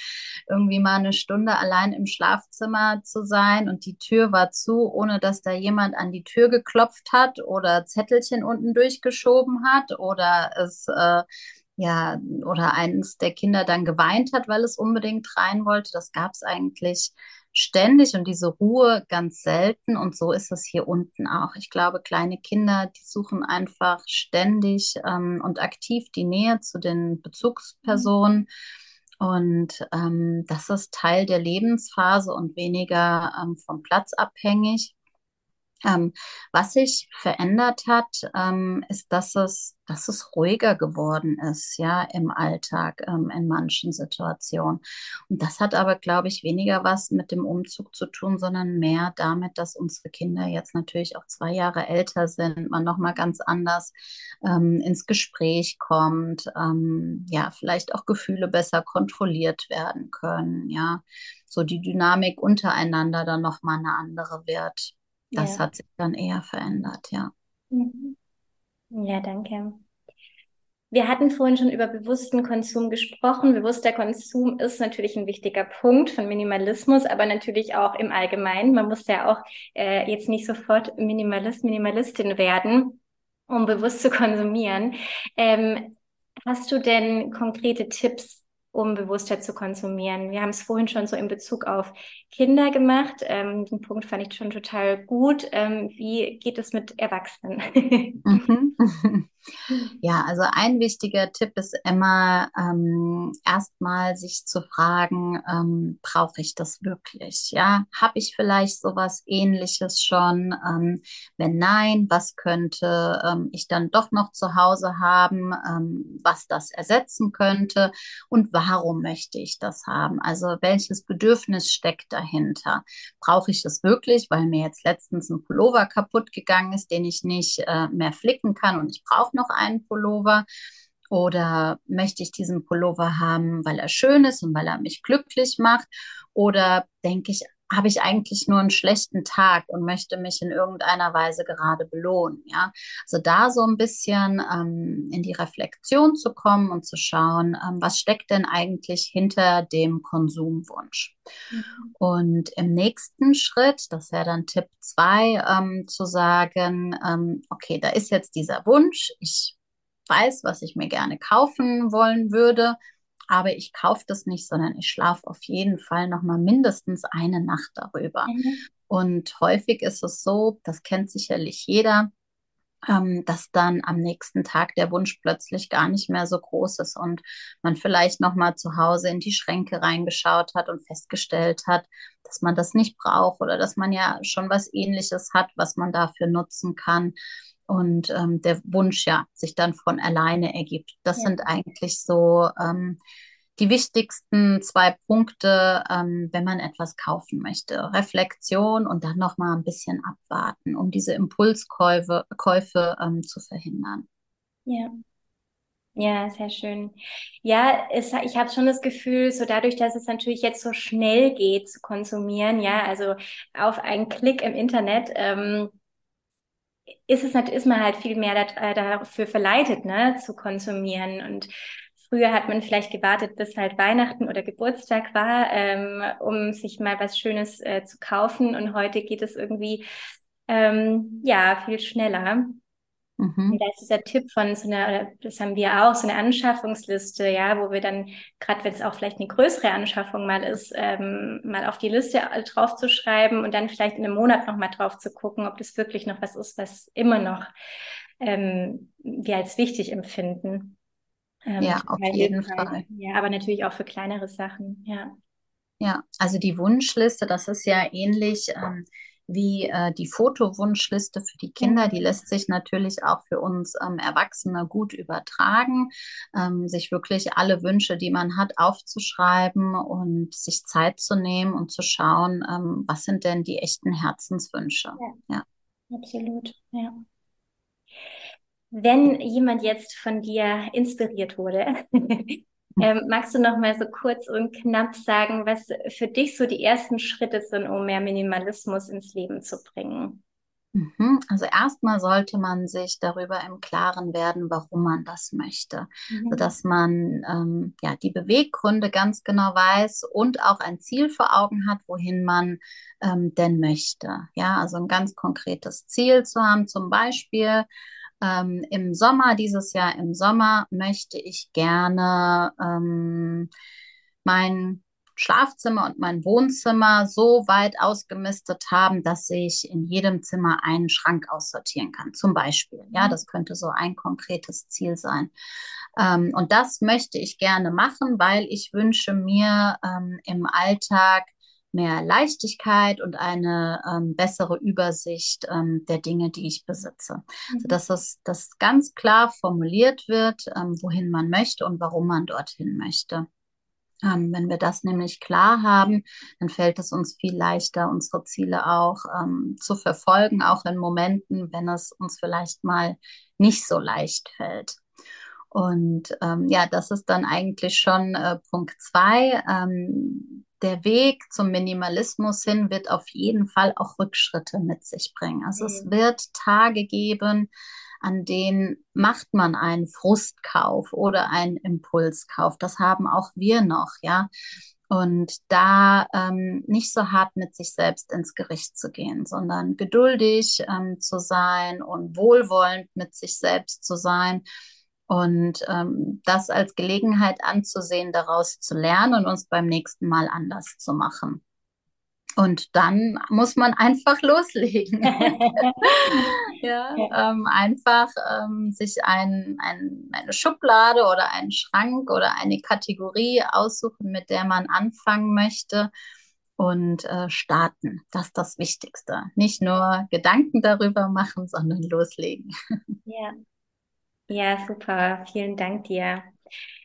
Speaker 2: Irgendwie mal eine Stunde allein im Schlafzimmer zu sein und die Tür war zu, ohne dass da jemand an die Tür geklopft hat oder Zettelchen unten durchgeschoben hat oder es äh, ja, oder eines der Kinder dann geweint hat, weil es unbedingt rein wollte. Das gab es eigentlich ständig und diese Ruhe ganz selten. Und so ist es hier unten auch. Ich glaube, kleine Kinder, die suchen einfach ständig ähm, und aktiv die Nähe zu den Bezugspersonen. Und ähm, das ist Teil der Lebensphase und weniger ähm, vom Platz abhängig. Ähm, was sich verändert hat, ähm, ist, dass es, dass es ruhiger geworden ist, ja, im Alltag, ähm, in manchen Situationen. Und das hat aber, glaube ich, weniger was mit dem Umzug zu tun, sondern mehr damit, dass unsere Kinder jetzt natürlich auch zwei Jahre älter sind, man nochmal ganz anders ähm, ins Gespräch kommt, ähm, ja, vielleicht auch Gefühle besser kontrolliert werden können, ja, so die Dynamik untereinander dann nochmal eine andere wird. Das ja. hat sich dann eher verändert, ja.
Speaker 1: Mhm. Ja, danke. Wir hatten vorhin schon über bewussten Konsum gesprochen. Bewusster Konsum ist natürlich ein wichtiger Punkt von Minimalismus, aber natürlich auch im Allgemeinen. Man muss ja auch äh, jetzt nicht sofort Minimalist, Minimalistin werden, um bewusst zu konsumieren. Ähm, hast du denn konkrete Tipps, um bewusster zu konsumieren. Wir haben es vorhin schon so in Bezug auf Kinder gemacht. Ähm, den Punkt fand ich schon total gut. Ähm, wie geht es mit Erwachsenen?
Speaker 2: Mhm. Ja, also ein wichtiger Tipp ist immer ähm, erstmal sich zu fragen, ähm, brauche ich das wirklich? Ja, habe ich vielleicht sowas Ähnliches schon? Ähm, wenn nein, was könnte ähm, ich dann doch noch zu Hause haben, ähm, was das ersetzen könnte und warum möchte ich das haben? Also welches Bedürfnis steckt dahinter? Brauche ich das wirklich, weil mir jetzt letztens ein Pullover kaputt gegangen ist, den ich nicht äh, mehr flicken kann und ich brauche noch einen Pullover? Oder möchte ich diesen Pullover haben, weil er schön ist und weil er mich glücklich macht? Oder denke ich, habe ich eigentlich nur einen schlechten Tag und möchte mich in irgendeiner Weise gerade belohnen. Ja, also da so ein bisschen ähm, in die Reflexion zu kommen und zu schauen, ähm, was steckt denn eigentlich hinter dem Konsumwunsch. Mhm. Und im nächsten Schritt, das wäre dann Tipp zwei, ähm, zu sagen, ähm, okay, da ist jetzt dieser Wunsch, ich weiß, was ich mir gerne kaufen wollen würde aber ich kaufe das nicht, sondern ich schlafe auf jeden Fall noch mal mindestens eine Nacht darüber. Mhm. Und häufig ist es so, das kennt sicherlich jeder, ähm, dass dann am nächsten Tag der Wunsch plötzlich gar nicht mehr so groß ist und man vielleicht noch mal zu Hause in die Schränke reingeschaut hat und festgestellt hat, dass man das nicht braucht oder dass man ja schon was Ähnliches hat, was man dafür nutzen kann und ähm, der Wunsch ja sich dann von alleine ergibt. Das ja. sind eigentlich so ähm, die wichtigsten zwei Punkte, ähm, wenn man etwas kaufen möchte. Reflexion und dann noch mal ein bisschen abwarten, um diese Impulskäufe Käufe, ähm, zu verhindern.
Speaker 1: Ja. Ja, sehr schön. Ja, es, ich habe schon das Gefühl, so dadurch, dass es natürlich jetzt so schnell geht zu konsumieren, ja, also auf einen Klick im Internet, ähm, ist es ist man halt viel mehr äh, dafür verleitet, ne, zu konsumieren. Und früher hat man vielleicht gewartet, bis halt Weihnachten oder Geburtstag war, ähm, um sich mal was Schönes äh, zu kaufen. Und heute geht es irgendwie ähm, ja viel schneller. Mhm. Und da ist dieser Tipp von so einer, das haben wir auch, so eine Anschaffungsliste, ja, wo wir dann, gerade wenn es auch vielleicht eine größere Anschaffung mal ist, ähm, mal auf die Liste drauf zu schreiben und dann vielleicht in einem Monat nochmal drauf zu gucken, ob das wirklich noch was ist, was immer noch ähm, wir als wichtig empfinden.
Speaker 2: Ähm, ja, auf jeden Fall. Fall.
Speaker 1: Ja, aber natürlich auch für kleinere Sachen, ja.
Speaker 2: Ja, also die Wunschliste, das ist ja ähnlich. Ähm, wie äh, die Fotowunschliste für die Kinder. Die lässt sich natürlich auch für uns ähm, Erwachsene gut übertragen, ähm, sich wirklich alle Wünsche, die man hat, aufzuschreiben und sich Zeit zu nehmen und zu schauen, ähm, was sind denn die echten Herzenswünsche.
Speaker 1: Ja, ja. absolut, ja. Wenn jemand jetzt von dir inspiriert wurde, Ähm, magst du noch mal so kurz und knapp sagen, was für dich so die ersten Schritte sind, um mehr Minimalismus ins Leben zu bringen?
Speaker 2: Mhm. Also erstmal sollte man sich darüber im Klaren werden, warum man das möchte, mhm. sodass man ähm, ja die Beweggründe ganz genau weiß und auch ein Ziel vor Augen hat, wohin man ähm, denn möchte. Ja, also ein ganz konkretes Ziel zu haben, zum Beispiel ähm, Im Sommer, dieses Jahr im Sommer, möchte ich gerne ähm, mein Schlafzimmer und mein Wohnzimmer so weit ausgemistet haben, dass ich in jedem Zimmer einen Schrank aussortieren kann, zum Beispiel. Ja, mhm. das könnte so ein konkretes Ziel sein. Ähm, und das möchte ich gerne machen, weil ich wünsche mir ähm, im Alltag mehr Leichtigkeit und eine ähm, bessere Übersicht ähm, der Dinge, die ich besitze. Mhm. Sodass das, das ganz klar formuliert wird, ähm, wohin man möchte und warum man dorthin möchte. Ähm, wenn wir das nämlich klar haben, dann fällt es uns viel leichter, unsere Ziele auch ähm, zu verfolgen, auch in Momenten, wenn es uns vielleicht mal nicht so leicht fällt. Und ähm, ja, das ist dann eigentlich schon äh, Punkt zwei. Ähm, der Weg zum Minimalismus hin wird auf jeden Fall auch Rückschritte mit sich bringen. Also mhm. es wird Tage geben, an denen macht man einen Frustkauf oder einen Impulskauf. Das haben auch wir noch, ja. Und da ähm, nicht so hart mit sich selbst ins Gericht zu gehen, sondern geduldig ähm, zu sein und wohlwollend mit sich selbst zu sein und ähm, das als Gelegenheit anzusehen, daraus zu lernen und uns beim nächsten Mal anders zu machen. Und dann muss man einfach loslegen. ja, ähm, einfach ähm, sich ein, ein, eine Schublade oder einen Schrank oder eine Kategorie aussuchen, mit der man anfangen möchte und äh, starten. Das ist das Wichtigste. Nicht nur Gedanken darüber machen, sondern loslegen.
Speaker 3: Ja, ja, super. Vielen Dank dir.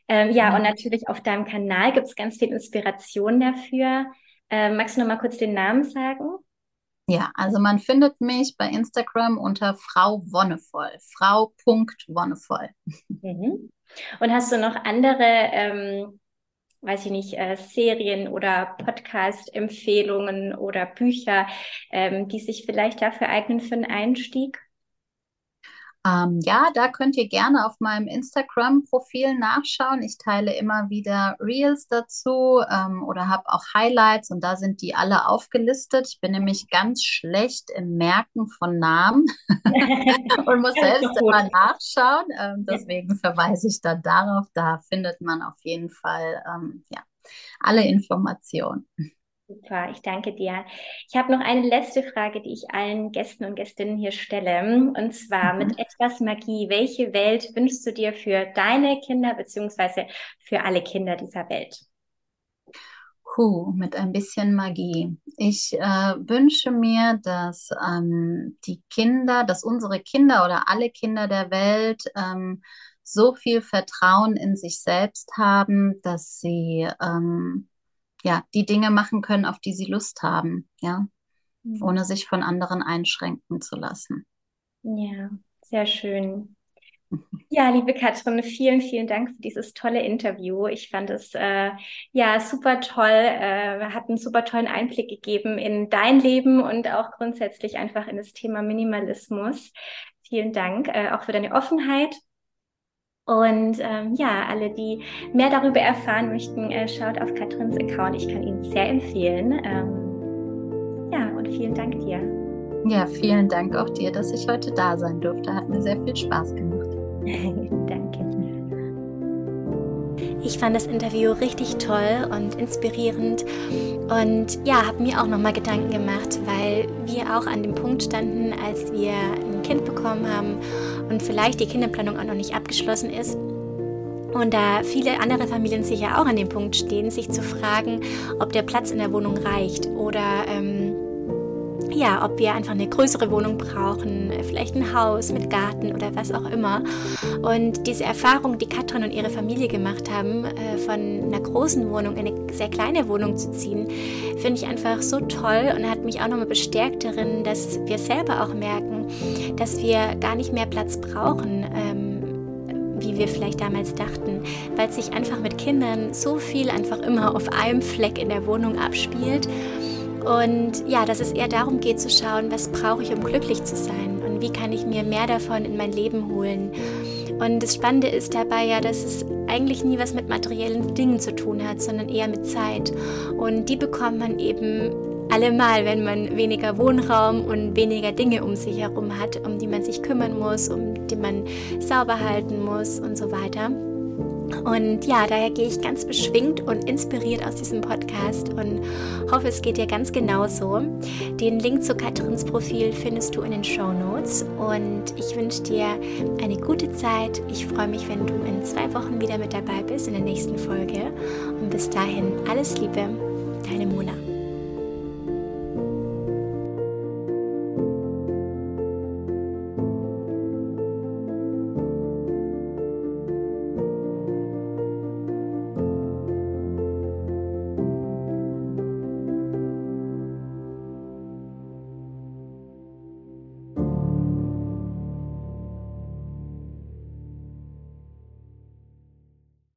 Speaker 3: Ähm, ja, und natürlich auf deinem Kanal gibt es ganz viel Inspiration dafür. Ähm, magst du noch mal kurz den Namen sagen?
Speaker 2: Ja, also man findet mich bei Instagram unter Frau Wonnevoll. Frau.wonnevoll.
Speaker 3: Mhm. Und hast du noch andere, ähm, weiß ich nicht, äh, Serien oder Podcast-Empfehlungen oder Bücher, ähm, die sich vielleicht dafür eignen für einen Einstieg?
Speaker 2: Ähm, ja, da könnt ihr gerne auf meinem Instagram-Profil nachschauen. Ich teile immer wieder Reels dazu ähm, oder habe auch Highlights und da sind die alle aufgelistet. Ich bin nämlich ganz schlecht im Merken von Namen und muss selbst immer nachschauen. Ähm, deswegen verweise ich da darauf. Da findet man auf jeden Fall ähm, ja, alle Informationen.
Speaker 3: Super, ich danke dir. Ich habe noch eine letzte Frage, die ich allen Gästen und Gästinnen hier stelle. Und zwar mhm. mit etwas Magie. Welche Welt wünschst du dir für deine Kinder beziehungsweise für alle Kinder dieser Welt?
Speaker 2: Puh, mit ein bisschen Magie. Ich äh, wünsche mir, dass ähm, die Kinder, dass unsere Kinder oder alle Kinder der Welt ähm, so viel Vertrauen in sich selbst haben, dass sie ähm, ja, die Dinge machen können, auf die sie Lust haben, ja, mhm. ohne sich von anderen einschränken zu lassen.
Speaker 3: Ja, sehr schön. Ja, liebe Katrin, vielen, vielen Dank für dieses tolle Interview. Ich fand es äh, ja super toll, äh, hat einen super tollen Einblick gegeben in dein Leben und auch grundsätzlich einfach in das Thema Minimalismus. Vielen Dank äh, auch für deine Offenheit und ähm, ja, alle, die mehr darüber erfahren möchten, äh, schaut auf Katrins Account. Ich kann ihn sehr empfehlen. Ähm, ja, und vielen Dank dir.
Speaker 2: Ja, vielen Dank auch dir, dass ich heute da sein durfte. Hat mir sehr viel Spaß gemacht.
Speaker 1: Ich fand das Interview richtig toll und inspirierend und ja, habe mir auch nochmal Gedanken gemacht, weil wir auch an dem Punkt standen, als wir ein Kind bekommen haben und vielleicht die Kinderplanung auch noch nicht abgeschlossen ist. Und da viele andere Familien sicher auch an dem Punkt stehen, sich zu fragen, ob der Platz in der Wohnung reicht oder ähm, ja, ob wir einfach eine größere Wohnung brauchen, vielleicht ein Haus mit Garten oder was auch immer. Und diese Erfahrung, die Katrin und ihre Familie gemacht haben, äh, von einer großen Wohnung in eine sehr kleine Wohnung zu ziehen, finde ich einfach so toll und hat mich auch nochmal bestärkt darin, dass wir selber auch merken, dass wir gar nicht mehr Platz brauchen. Ähm, wie wir vielleicht damals dachten, weil sich einfach mit Kindern so viel einfach immer auf einem Fleck in der Wohnung abspielt und ja, dass es eher darum geht zu schauen, was brauche ich, um glücklich zu sein und wie kann ich mir mehr davon in mein Leben holen. Und das Spannende ist dabei ja, dass es eigentlich nie was mit materiellen Dingen zu tun hat, sondern eher mit Zeit. Und die bekommt man eben allemal, wenn man weniger Wohnraum und weniger Dinge um sich herum hat, um die man sich kümmern muss, um die man sauber halten muss und so weiter. Und ja, daher gehe ich ganz beschwingt und inspiriert aus diesem Podcast und hoffe, es geht dir ganz genauso. Den Link zu Katrins Profil findest du in den Show Notes und ich wünsche dir eine gute Zeit. Ich freue mich, wenn du in zwei Wochen wieder mit dabei bist in der nächsten Folge. Und bis dahin alles Liebe, deine Mona.